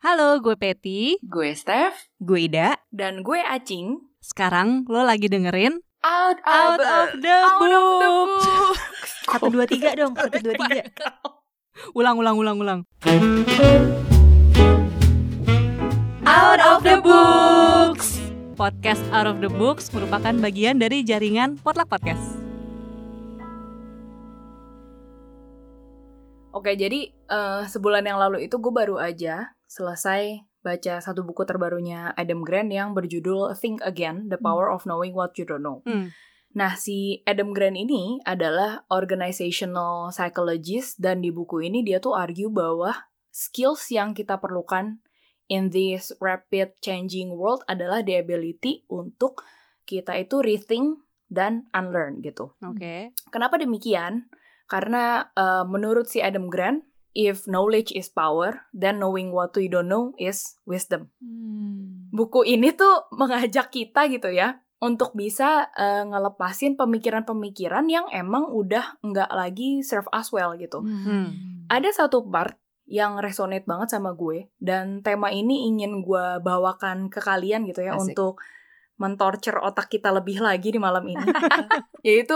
Halo, gue Peti. Gue Steph. Gue Ida. Dan gue Acing. Sekarang lo lagi dengerin Out, Out of the Book. Satu dua tiga dong, satu dua tiga. Ulang, ulang, ulang, ulang. Out of the Books. Podcast Out of the Books merupakan bagian dari jaringan Potluck Podcast. Oke, jadi eh, sebulan yang lalu itu gue baru aja selesai baca satu buku terbarunya Adam Grant yang berjudul Think Again: The Power of Knowing What You Don't Know. Hmm. Nah, si Adam Grant ini adalah organizational psychologist dan di buku ini dia tuh argue bahwa skills yang kita perlukan in this rapid changing world adalah the ability untuk kita itu rethink dan unlearn gitu. Oke. Kenapa demikian? Karena uh, menurut si Adam Grant, if knowledge is power, then knowing what we don't know is wisdom. Hmm. Buku ini tuh mengajak kita gitu ya untuk bisa uh, ngelepasin pemikiran-pemikiran yang emang udah nggak lagi serve us well gitu. Hmm. Ada satu part yang resonate banget sama gue dan tema ini ingin gue bawakan ke kalian gitu ya Asik. untuk mentorture otak kita lebih lagi di malam ini. Yaitu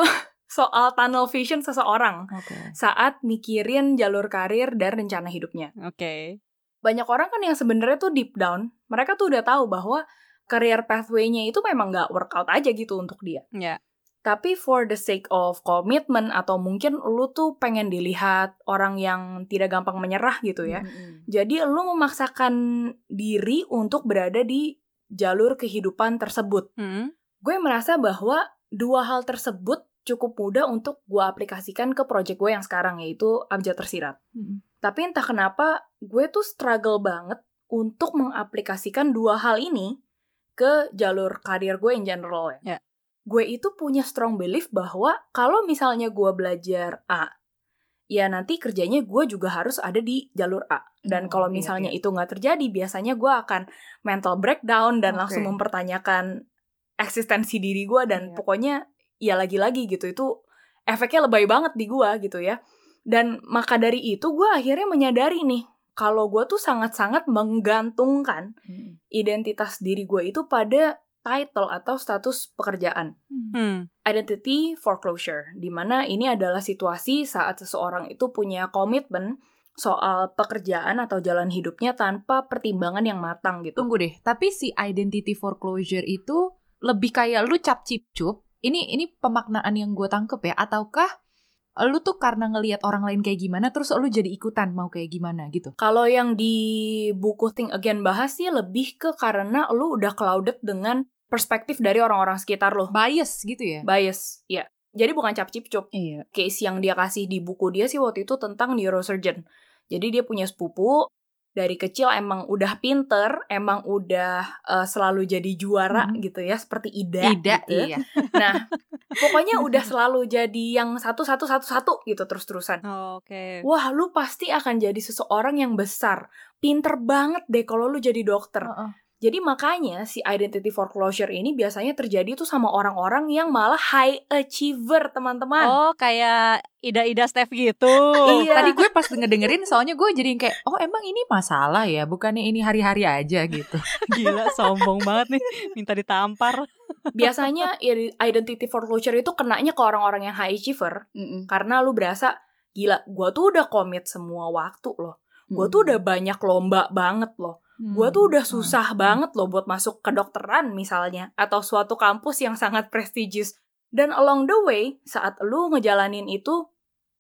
soal tunnel vision seseorang Oke. saat mikirin jalur karir dan rencana hidupnya. Oke. Banyak orang kan yang sebenarnya tuh deep down, mereka tuh udah tahu bahwa career pathway-nya itu memang nggak workout aja gitu untuk dia. Ya. Tapi for the sake of commitment atau mungkin lu tuh pengen dilihat orang yang tidak gampang menyerah gitu ya. Mm-mm. Jadi lu memaksakan diri untuk berada di jalur kehidupan tersebut. Hmm. Gue merasa bahwa dua hal tersebut cukup mudah untuk gue aplikasikan ke project gue yang sekarang yaitu Abjad Tersirat. Mm-mm. Tapi entah kenapa gue tuh struggle banget untuk mengaplikasikan dua hal ini ke jalur karir gue in general ya. Ya. Gue itu punya strong belief bahwa kalau misalnya gue belajar A, ya nanti kerjanya gue juga harus ada di jalur A. Dan Oh, kalau iya, misalnya iya. itu nggak terjadi, biasanya gue akan mental breakdown dan Oke. langsung mempertanyakan eksistensi diri gue dan Iya. pokoknya ya lagi-lagi gitu itu efeknya lebay banget di gue gitu ya. Dan maka dari itu gue akhirnya menyadari nih kalau gue tuh sangat-sangat menggantungkan Mm-mm. identitas diri gue itu pada title atau status pekerjaan. Hmm. Identity foreclosure, di mana ini adalah situasi saat seseorang itu punya komitmen soal pekerjaan atau jalan hidupnya tanpa pertimbangan yang matang gitu. Tunggu deh, tapi si identity foreclosure itu lebih kayak lu cap cip cup. Ini ini pemaknaan yang gue tangkep ya, ataukah lu tuh karena ngelihat orang lain kayak gimana, terus lu jadi ikutan mau kayak gimana gitu? Kalau yang di buku Think Again bahas sih lebih ke karena lu udah clouded dengan perspektif dari orang-orang sekitar lo. Bias gitu ya? Bias, ya. Jadi bukan cap cip cup. Iya. case yang dia kasih di buku dia sih waktu itu tentang neurosurgeon. Jadi dia punya sepupu dari kecil emang udah pinter, emang udah eh, selalu jadi juara Mhm. gitu ya, seperti Ida. Tidak, gitu. iya. Nah, pokoknya udah selalu jadi yang satu satu satu satu gitu terus terusan. Oke. Wah, lu pasti akan jadi seseorang yang besar, pinter banget deh kalau lu jadi dokter. Heeh. Jadi makanya si identity foreclosure ini biasanya terjadi tuh sama orang-orang yang malah high achiever, teman-teman. Oh, kayak Ida-Ida Steph gitu. Iya. Tadi gue pas ngedengerin, soalnya gue jadi kayak, oh emang ini masalah ya, bukannya ini hari-hari aja gitu. Gila, sombong banget nih. Minta ditampar. biasanya i- identity foreclosure itu kenanya ke orang-orang yang high achiever karena lu berasa gila gue tuh udah komit semua waktu loh gue tuh udah banyak lomba banget loh gue tuh udah susah banget loh buat masuk kedokteran misalnya atau suatu kampus yang sangat prestigious dan along the way saat lu ngejalanin itu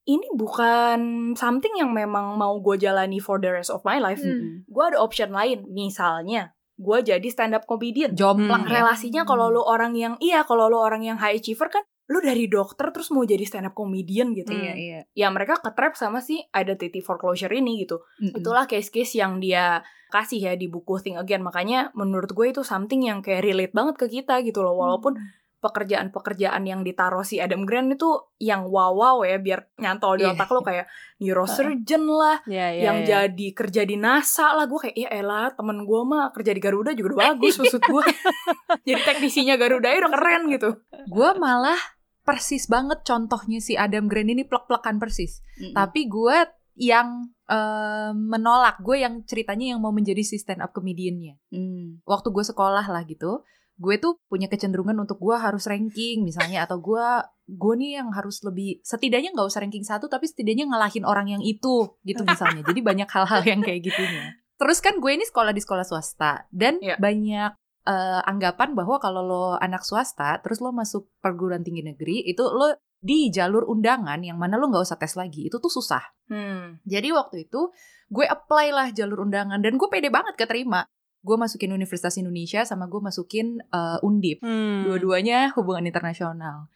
ini bukan something yang memang mau gue jalani for the rest of my life Hmm. gue ada option lain misalnya gue jadi stand up comedian Jomplang Hmm. ya. relasinya kalau lu orang yang iya kalau lu orang yang high achiever kan lu dari dokter terus mau jadi stand up comedian gitu. Iya, iya. ya mereka ketrap sama si identity foreclosure ini gitu. Mm-mm. itulah case-case yang dia kasih ya di buku Think Again. Makanya menurut gue itu something yang kayak relate banget ke kita gitu loh. Walaupun pekerjaan-pekerjaan yang ditaruh si Adam Grant itu yang wow wow ya biar nyantol di Iya. otak lo kayak neurosurgeon lah Ya, ya, yang ya. jadi kerja di NASA lah. Gue kayak ya elah temen gue mah kerja di Garuda juga udah bagus maksud gue. Jadi teknisinya Garuda ya udah keren gitu. Gue malah persis banget contohnya si Adam Grant ini plek-plekan persis. Hmm. Tapi gue yang eh, menolak gue yang ceritanya yang mau menjadi si stand up comediannya Hmm. waktu gue sekolah lah gitu gue tuh punya kecenderungan untuk gue harus ranking misalnya atau gue gue nih yang harus lebih setidaknya nggak usah ranking satu tapi setidaknya ngalahin orang yang itu gitu misalnya jadi banyak hal-hal yang kayak gitunya terus kan gue ini sekolah di sekolah swasta dan Iya. banyak eh, anggapan bahwa kalau lo anak swasta terus lo masuk perguruan tinggi negeri itu lo di jalur undangan yang mana lo nggak usah tes lagi itu tuh susah Hmm. jadi waktu itu gue apply lah jalur undangan dan gue pede banget keterima. Gue masukin Universitas Indonesia sama gue masukin eh, Undip. Hmm. Dua-duanya hubungan internasional.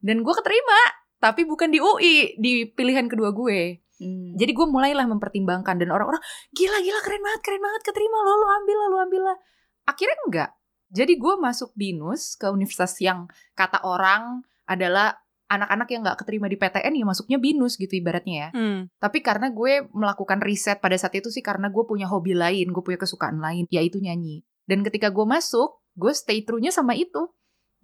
Dan gue keterima, tapi bukan di UI, di pilihan kedua gue. Hmm. Jadi gue mulailah mempertimbangkan dan orang-orang gila gila keren banget keren banget keterima lo lo ambil lah lo ambil lah. Akhirnya enggak. Jadi gue masuk binus ke universitas yang kata orang adalah anak-anak yang nggak keterima di PTN ya masuknya binus gitu ibaratnya ya. Hmm. Tapi karena gue melakukan riset pada saat itu sih karena gue punya hobi lain, gue punya kesukaan lain, yaitu nyanyi. Dan ketika gue masuk, gue stay true-nya sama itu.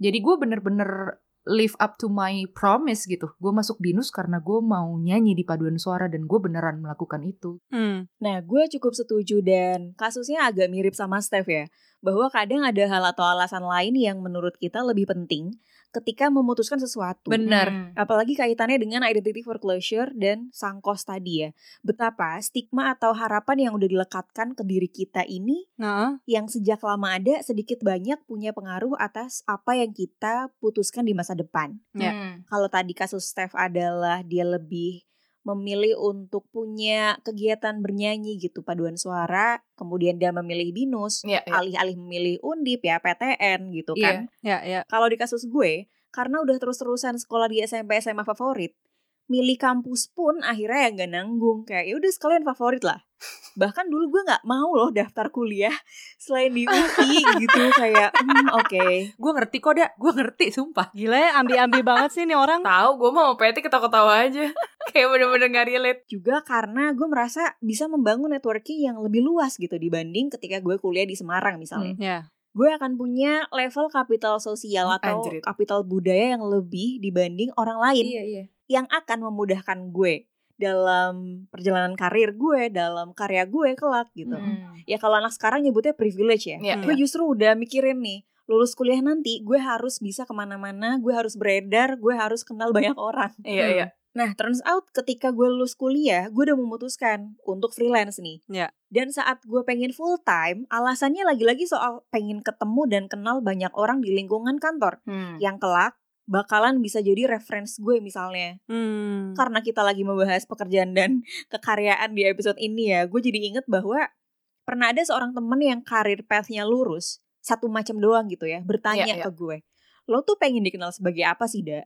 Jadi gue bener-bener live up to my promise gitu. Gue masuk binus karena gue mau nyanyi di paduan suara dan gue beneran melakukan itu. Hmm. Nah, gue cukup setuju dan kasusnya agak mirip sama Steph ya. Bahwa kadang ada hal atau alasan lain yang menurut kita lebih penting ketika memutuskan sesuatu. Bener. Hmm. Apalagi kaitannya dengan identity foreclosure dan sangkos tadi ya. Betapa stigma atau harapan yang udah dilekatkan ke diri kita ini Nah, yang sejak lama ada sedikit banyak punya pengaruh atas apa yang kita putuskan di masa depan. Ya. Hmm. Kalau tadi kasus Steph adalah dia lebih memilih untuk punya kegiatan bernyanyi gitu paduan suara, kemudian dia memilih binus, Iya, iya. alih-alih memilih undip ya PTN gitu Iya. kan. ya ya. Kalau di kasus gue, karena udah terus-terusan sekolah di SMP SMA favorit, milih kampus pun akhirnya yang gak nanggung kayak ya udah sekalian favorit lah. Bahkan dulu gue nggak mau loh daftar kuliah selain di UI gitu kayak hmm, oke. Gue ngerti kok, dak. Gue ngerti, sumpah. Gila ya ambi-ambi banget sih nih orang. Tahu gue mau PT ketawa-ketawa aja. Kayak bener-bener gak relate. Juga karena gue merasa bisa membangun networking yang lebih luas gitu dibanding ketika gue kuliah di Semarang misalnya. Ya. Gue akan punya level kapital sosial atau Anjrit. kapital budaya yang lebih dibanding orang lain. Iya, iya. yang akan memudahkan gue dalam perjalanan karir gue, dalam karya gue kelak gitu. Hmm. Ya kalau anak sekarang nyebutnya privilege ya. Iya, gue justru udah mikirin nih, lulus kuliah nanti gue harus bisa ke mana-mana, gue harus beredar, gue harus kenal banyak orang. Iya, iya. Nah, turns out ketika gue lulus kuliah, gue udah memutuskan untuk freelance nih. Ya. Dan saat gue pengen full time, alasannya lagi-lagi soal pengen ketemu dan kenal banyak orang di lingkungan kantor. Hmm. Yang kelak bakalan bisa jadi reference gue misalnya Hmm. karena kita lagi membahas pekerjaan dan kekaryaan di episode ini ya, gue jadi inget bahwa pernah ada seorang temen yang karir path-nya lurus, satu macam doang gitu ya, bertanya Iya, iya. ke gue, lo tuh pengen dikenal sebagai apa sih, Da?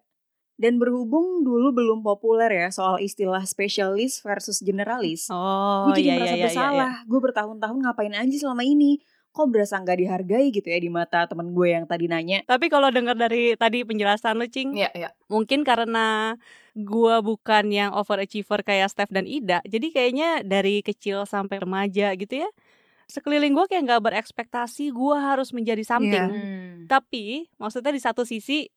Dan berhubung dulu belum populer ya soal istilah spesialis versus generalis, Oh, gue jadi iya, merasa iya, iya, bersalah. Gue bertahun-tahun ngapain aja selama ini? Kok berasa nggak dihargai gitu ya di mata temen gue yang tadi nanya? Tapi kalau dengar dari tadi penjelasan lu, Cing, Iya, iya. mungkin karena gua bukan yang overachiever kayak Steph dan Ida, jadi kayaknya dari kecil sampai remaja gitu ya, sekeliling gua kayak nggak berekspektasi gua harus menjadi something. Iya. Hmm. Tapi maksudnya di satu sisi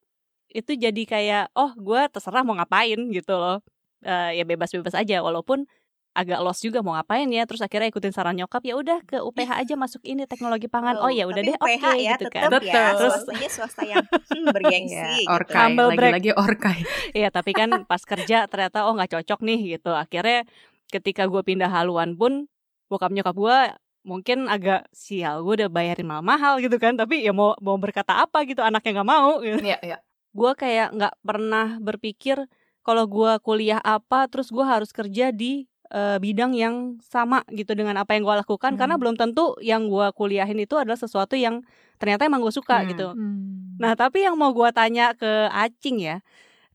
itu jadi kayak oh gua terserah mau ngapain gitu loh, Eh, ya bebas-bebas aja walaupun agak lost juga mau ngapain ya terus akhirnya ikutin saran nyokap ya udah ke UPH aja masuk ini teknologi pangan oh ya udah deh oke UPH ya, gitu tetep kan ya, terus swastanya swasta yang hmm, bergengsi Iya, gitu. orkai, break. lagi-lagi orkai. Iya tapi kan pas kerja ternyata oh nggak cocok nih gitu. Akhirnya ketika gue pindah haluan pun bokap nyokap gue mungkin agak sial gue udah bayarin mahal-mahal gitu kan. Tapi ya mau mau berkata apa gitu anaknya nggak mau. Gitu. Iya, iya. Gue kayak nggak pernah berpikir kalau gue kuliah apa terus gue harus kerja di eh, bidang yang sama gitu dengan apa yang gue lakukan karena Hmm. belum tentu yang gue kuliahin itu adalah sesuatu yang ternyata emang gue suka Hmm. gitu. Hmm. Nah, tapi yang mau gua tanya ke Acing ya.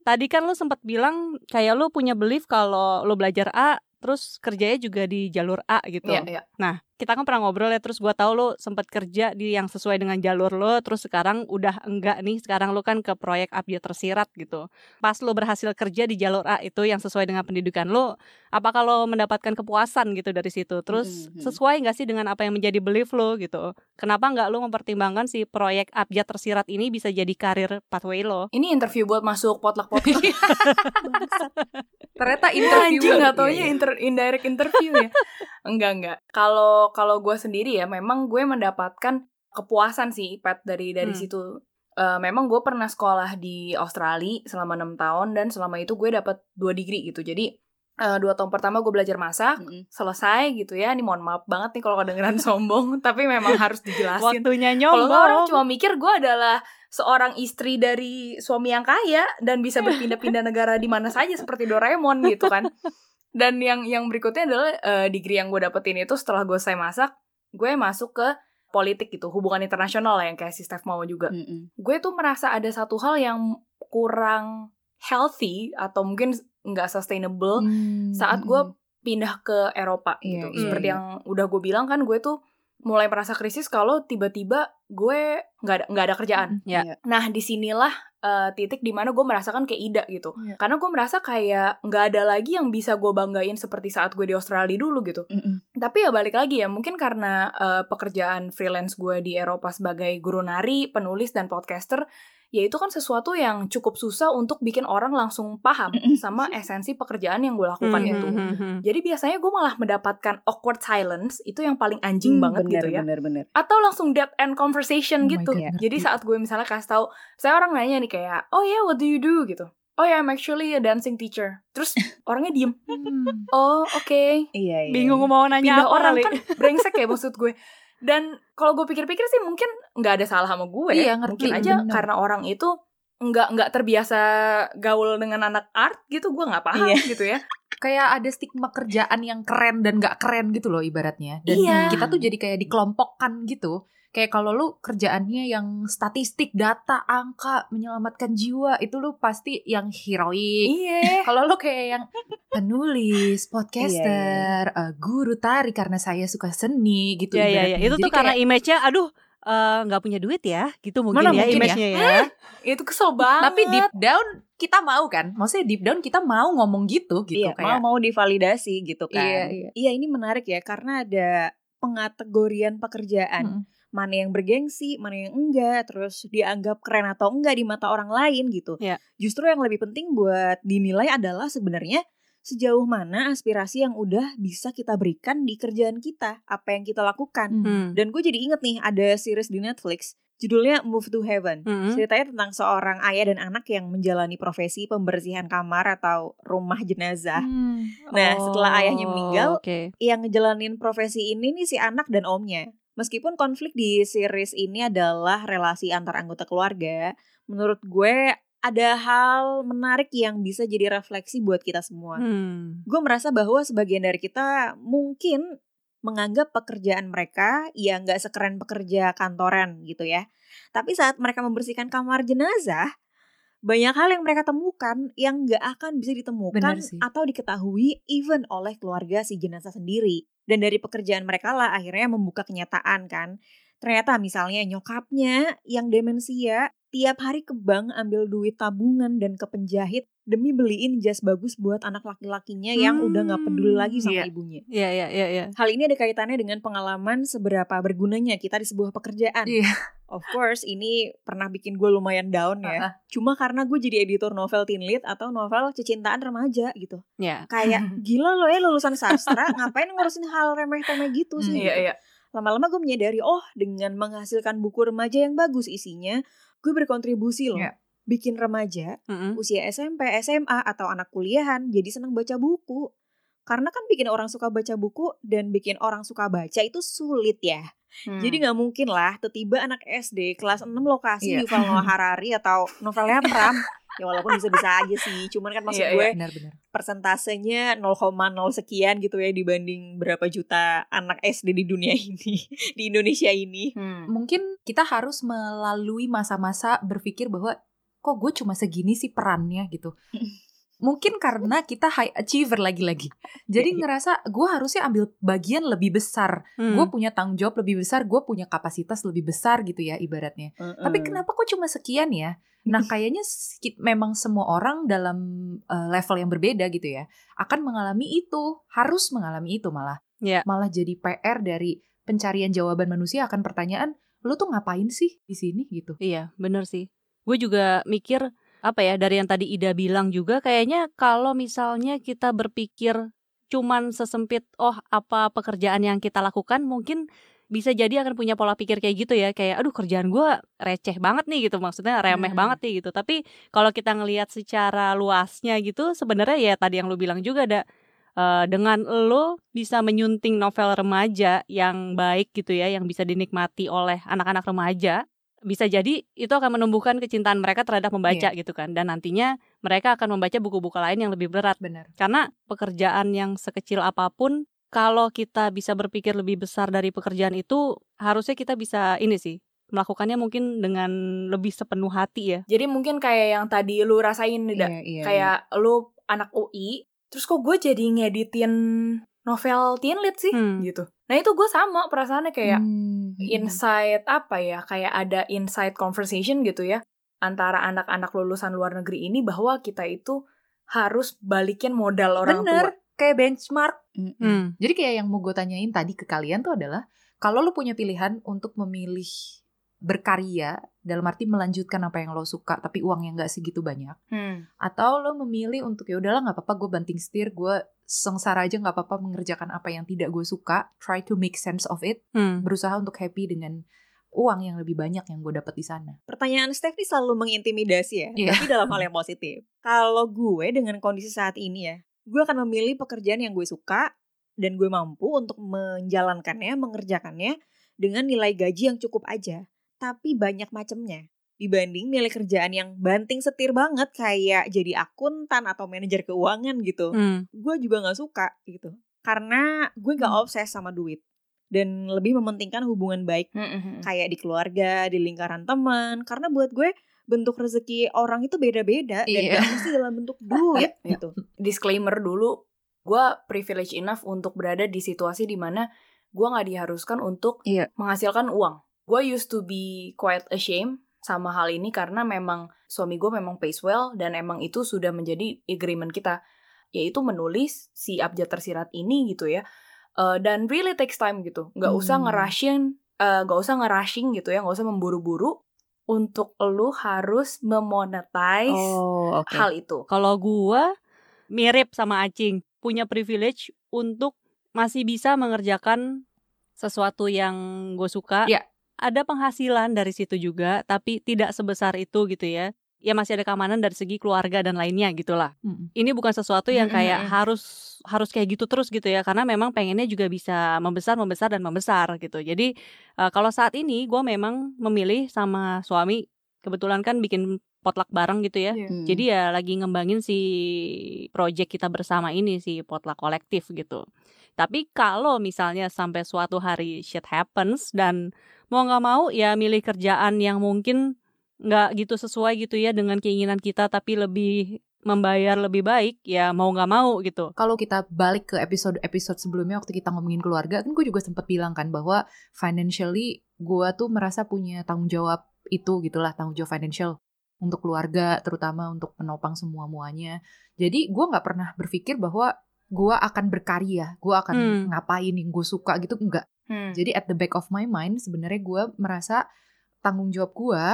Tadi kan lu sempat bilang kayak lu punya belief kalau lu belajar A terus kerjanya juga di jalur A gitu. Iya, iya. Kita kan pernah ngobrol ya terus gua tahu lo sempat kerja di yang sesuai dengan jalur lo terus sekarang udah enggak nih sekarang lo kan ke proyek update tersirat gitu pas lo berhasil kerja di jalur A itu yang sesuai dengan pendidikan lo apakah lo mendapatkan kepuasan gitu dari situ terus Mhm. sesuai nggak sih dengan apa yang menjadi belief lo gitu kenapa nggak lo mempertimbangkan si proyek update tersirat ini bisa jadi karir pathway lo Ini interview buat masuk potluck podcast. Ternyata interview nggak Iya, taunya iya. inter indirect interview ya. Enggak enggak. Kalau kalau gue sendiri ya, memang gue mendapatkan kepuasan sih Pat dari dari Hmm. situ. Eh, memang gue pernah sekolah di Australia selama enam tahun dan selama itu gue dapat dua degree gitu. Jadi eh, dua tahun pertama gue belajar masak, Mm-mm. selesai gitu ya. Ini mohon maaf banget nih kalau kedengeran sombong, tapi memang harus dijelasin. waktunya Kalau nggak orang nyombong cuma mikir gue adalah seorang istri dari suami yang kaya dan bisa berpindah-pindah negara di mana saja seperti Doraemon gitu kan. Dan yang yang berikutnya adalah eh, degree yang gue dapetin itu setelah gue selesai masak, gue masuk ke politik gitu, hubungan internasional lah yang kayak si Steph mau juga. Mm-mm. Gue tuh merasa ada satu hal yang kurang healthy atau mungkin nggak sustainable Hmm, saat hmm, gue pindah ke Eropa gitu. Iya, iya, Seperti iya. yang udah gue bilang kan gue tuh mulai merasa krisis kalau tiba-tiba gue nggak ada nggak ada kerjaan. Ya. Iya. Nah di sinilah eh, titik di mana gue merasakan kayak Ida gitu. Iya. Karena gue merasa kayak nggak ada lagi yang bisa gue banggain seperti saat gue di Australia dulu gitu. Mm-mm. Tapi ya balik lagi ya mungkin karena eh, pekerjaan freelance gue di Eropa sebagai guru nari, penulis dan podcaster, ya itu kan sesuatu yang cukup susah untuk bikin orang langsung paham sama esensi pekerjaan yang gue lakukan Hmm, itu. hmm, hmm. Jadi biasanya gue malah mendapatkan awkward silence itu yang paling anjing Hmm, banget bener, gitu ya. Bener, bener. Atau langsung dead end conversation Oh gitu. Jadi saat gue misalnya kasih tahu, saya orang nanya nih kayak, oh yeah, what do you do gitu. Oh yeah, I'm actually a dancing teacher. Terus orangnya diem. Hmm. Oh oke. Iya, iya. bingung mau nanya Pindah apa orang kali kan brengsek ya maksud gue. Dan kalau gue pikir-pikir sih mungkin nggak ada salah sama gue. Iya, ngerti, mungkin aja bener. karena orang itu nggak nggak terbiasa gaul dengan anak art gitu gue nggak paham Iya. gitu ya. kayak ada stigma kerjaan yang keren dan gak keren gitu loh ibaratnya. Dan Iya. kita tuh jadi kayak dikelompokkan gitu. Kayak kalau lu kerjaannya yang statistik, data, angka, menyelamatkan jiwa, itu lu pasti yang heroik. Iya. Kalau lu kayak yang penulis, podcaster, eh, guru tari karena saya suka seni gitu. ya ya ya ibaratnya. itu tuh karena image-nya aduh eh, nggak punya duit ya gitu mungkin Mana ya mungkin ya? image-nya ya, Itu kesel banget. tapi deep down kita mau kan? Maksudnya deep down kita mau ngomong gitu gitu Iya, kayak. mau mau divalidasi gitu kan. Iya, iya. ini menarik ya karena ada pengategorian pekerjaan. Mm-mm. Mana yang bergengsi, mana yang enggak, terus dianggap keren atau enggak di mata orang lain gitu. Iya. Justru yang lebih penting buat dinilai adalah sebenarnya sejauh mana aspirasi yang udah bisa kita berikan di kerjaan kita, apa yang kita lakukan. Hmm. Hmm. Dan gue jadi inget nih ada series di Netflix judulnya Move to Heaven. Hmm. Ceritanya tentang seorang ayah dan anak yang menjalani profesi pembersihan kamar atau rumah jenazah. Hmm. Nah, setelah ayahnya meninggal, Oh, oke yang ngejalanin profesi ini nih si anak dan omnya. Meskipun konflik di series ini adalah relasi antar anggota keluarga, menurut gue ada hal menarik yang bisa jadi refleksi buat kita semua. Hmm. Gue merasa bahwa sebagian dari kita mungkin menganggap pekerjaan mereka ya nggak sekeren pekerja kantoran gitu ya. Tapi saat mereka membersihkan kamar jenazah, banyak hal yang mereka temukan yang nggak akan bisa ditemukan atau diketahui even oleh keluarga si jenazah sendiri. Dan dari pekerjaan mereka lah akhirnya membuka kenyataan kan. Ternyata misalnya nyokapnya yang demensia tiap hari ke bank ambil duit tabungan dan ke penjahit demi beliin jas bagus buat anak laki-lakinya yang udah nggak peduli lagi sama iya. ibunya. Iya iya iya iya. Hal ini ada kaitannya dengan pengalaman seberapa bergunanya kita di sebuah pekerjaan. Iya. Of course, ini pernah bikin gue lumayan down ya. Uh-uh. Cuma karena gue jadi editor novel teen lead atau novel cecintaan remaja gitu. Iya. Kayak gila lo ya lulusan sastra, ngapain ngurusin hal remeh-temeh gitu sih? Hmm, Iya, gitu. iya. Lama-lama gue menyadari, oh dengan menghasilkan buku remaja yang bagus isinya, gue berkontribusi loh. Iya. Bikin remaja Mm-mm. usia SMP, SMA, atau anak kuliahan jadi senang baca buku. Karena kan bikin orang suka baca buku dan bikin orang suka baca itu sulit ya. Hmm. Jadi nggak mungkin lah tiba-tiba anak SD kelas 6 lokasi Iya. Yuval Noah Harari atau novelnya Pram. ya walaupun bisa-bisa aja sih. Cuman kan maksud Iya, gue Benar-benar. persentasenya 0,0 sekian gitu ya dibanding berapa juta anak SD di dunia ini, di Indonesia ini. Hmm. Mungkin kita harus melalui masa-masa berpikir bahwa kok gue cuma segini sih perannya gitu. Mungkin karena kita high achiever lagi-lagi. Jadi Iya. ngerasa gue harusnya ambil bagian lebih besar. Hmm. Gue punya tanggung jawab lebih besar, gue punya kapasitas lebih besar gitu ya ibaratnya. Tapi Hmm. kenapa kok cuma sekian ya? Nah kayaknya memang semua orang dalam uh, level yang berbeda gitu ya akan mengalami itu, harus mengalami itu malah. Ya. Malah jadi PR dari pencarian jawaban manusia akan pertanyaan, lu tuh ngapain sih di sini gitu? Iya, bener sih. Gue juga mikir apa ya dari yang tadi Ida bilang juga kayaknya kalau misalnya kita berpikir cuman sesempit oh apa pekerjaan yang kita lakukan? mungkin bisa jadi akan punya pola pikir kayak gitu ya kayak aduh kerjaan gue receh banget nih gitu. Maksudnya remeh Hmm. banget nih gitu. Tapi kalau kita ngelihat secara luasnya gitu sebenarnya ya tadi yang lu bilang juga ada eh, dengan lo bisa menyunting novel remaja yang baik gitu ya yang bisa dinikmati oleh anak-anak remaja bisa jadi itu akan menumbuhkan kecintaan mereka terhadap membaca gitu kan. Dan nantinya mereka akan membaca buku-buku lain yang lebih berat. Benar. karena pekerjaan yang sekecil apa pun kalau kita bisa berpikir lebih besar dari pekerjaan itu harusnya kita bisa ini sih melakukannya mungkin dengan lebih sepenuh hati ya. Jadi mungkin kayak yang tadi lu rasain nih, Da. Iya, iya, kayak lu anak UI, terus kok gue jadi ngeditin novel teen lit sih Hmm. gitu. Nah itu gue sama perasaannya kayak Hmm, hmm. insight apa ya, kayak ada insight conversation gitu ya antara anak-anak lulusan luar negeri ini bahwa kita itu harus balikin modal orang Bener, tua. kayak benchmark. Hmm. Jadi kayak yang mau gue tanyain tadi ke kalian tuh adalah kalau lo punya pilihan untuk memilih berkarya dalam arti melanjutkan apa yang lo suka tapi uangnya nggak segitu banyak Hmm. atau lo memilih untuk ya udahlah nggak apa-apa gue banting setir gue sengsara aja nggak apa-apa mengerjakan apa yang tidak gue suka try to make sense of it Hmm. berusaha untuk happy dengan uang yang lebih banyak yang gue dapat di sana Pertanyaan Steph ini selalu mengintimidasi ya, Iya. tapi dalam hal yang positif. Kalau gue dengan kondisi saat ini ya, gue akan memilih pekerjaan yang gue suka dan gue mampu untuk menjalankannya, mengerjakannya dengan nilai gaji yang cukup aja, tapi banyak macamnya. Dibanding milih kerjaan yang banting setir banget kayak jadi akuntan atau manajer keuangan gitu. Hmm. Gue juga nggak suka gitu. Karena gue nggak Hmm. obses sama duit. Dan lebih mementingkan hubungan baik Hmm, hmm, hmm. kayak di keluarga, di lingkaran teman. Karena buat gue bentuk rezeki orang itu beda-beda dan Iya. gak mesti dalam bentuk duit Iya. gitu. Disclaimer dulu, gue privilege enough untuk berada di situasi di mana gue nggak diharuskan untuk Iya. menghasilkan uang. Gue used to be quite ashamed sama hal ini karena memang suami gue memang pays well dan emang itu sudah menjadi agreement kita yaitu menulis si abjad tersirat ini gitu ya Eh, dan really takes time gitu nggak usah Hmm. ngerushin eh, nggak usah ngerushing gitu ya nggak usah memburu-buru untuk lu harus memonetize Oh, oke. hal itu Kalau gua mirip sama Acing, punya privilege untuk masih bisa mengerjakan sesuatu yang gue suka. Iya. Ada penghasilan dari situ juga, tapi tidak sebesar itu gitu ya. Ya masih ada keamanan dari segi keluarga dan lainnya gitulah. Mm-mm. Ini bukan sesuatu yang kayak Mm-mm. harus harus kayak gitu terus gitu ya, karena memang pengennya juga bisa membesar, membesar dan membesar gitu. Jadi eh, kalau saat ini gue memang memilih sama suami, kebetulan kan bikin potluck bareng gitu ya. Hmm. Jadi ya lagi ngembangin si project kita bersama ini si potluck kolektif gitu. Tapi kalau misalnya sampai suatu hari shit happens dan mau nggak mau ya milih kerjaan yang mungkin nggak gitu sesuai gitu ya dengan keinginan kita tapi lebih membayar lebih baik ya mau nggak mau gitu. kalau kita balik ke episode-episode sebelumnya waktu kita ngomongin keluarga kan gue juga sempat bilang kan bahwa financially gue tuh merasa punya tanggung jawab itu gitulah tanggung jawab financial untuk keluarga terutama untuk menopang semua muanya jadi gue nggak pernah berpikir bahwa gue akan berkarya gue akan Hmm. ngapain yang gue suka gitu enggak Hmm. jadi at the back of my mind sebenarnya gue merasa tanggung jawab gue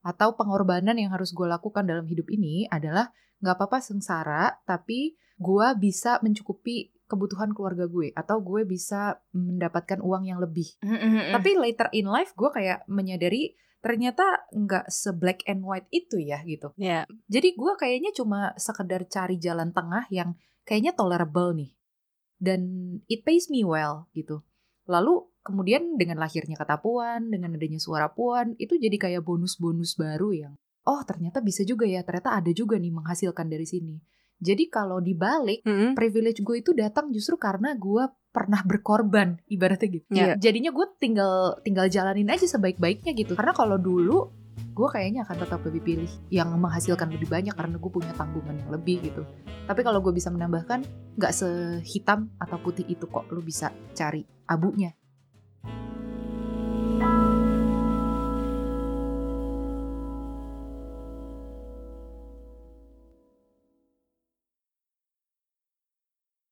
atau pengorbanan yang harus gue lakukan dalam hidup ini adalah nggak apa-apa sengsara, tapi gue bisa mencukupi kebutuhan keluarga gue atau gue bisa mendapatkan uang yang lebih. Hmm, hmm, hmm. Tapi later in life gue kayak menyadari ternyata nggak se black and white itu ya gitu. Ya, Jadi gue kayaknya cuma sekedar cari jalan tengah yang kayaknya tolerable nih. Dan it pays me well gitu. Lalu kemudian dengan lahirnya kata puan, dengan adanya suara puan, itu jadi kayak bonus-bonus baru yang oh ternyata bisa juga ya, ternyata ada juga nih menghasilkan dari sini. Jadi kalau dibalik, Mm-mm. privilege gue itu datang justru karena gue pernah berkorban ibaratnya gitu. Iya. Jadinya gue tinggal tinggal jalanin aja sebaik-baiknya gitu. Karena kalau dulu gue kayaknya akan tetap lebih pilih yang menghasilkan lebih banyak karena gue punya tanggungan yang lebih gitu. Tapi kalau gue bisa menambahkan, nggak sehitam atau putih itu kok, lu bisa cari abunya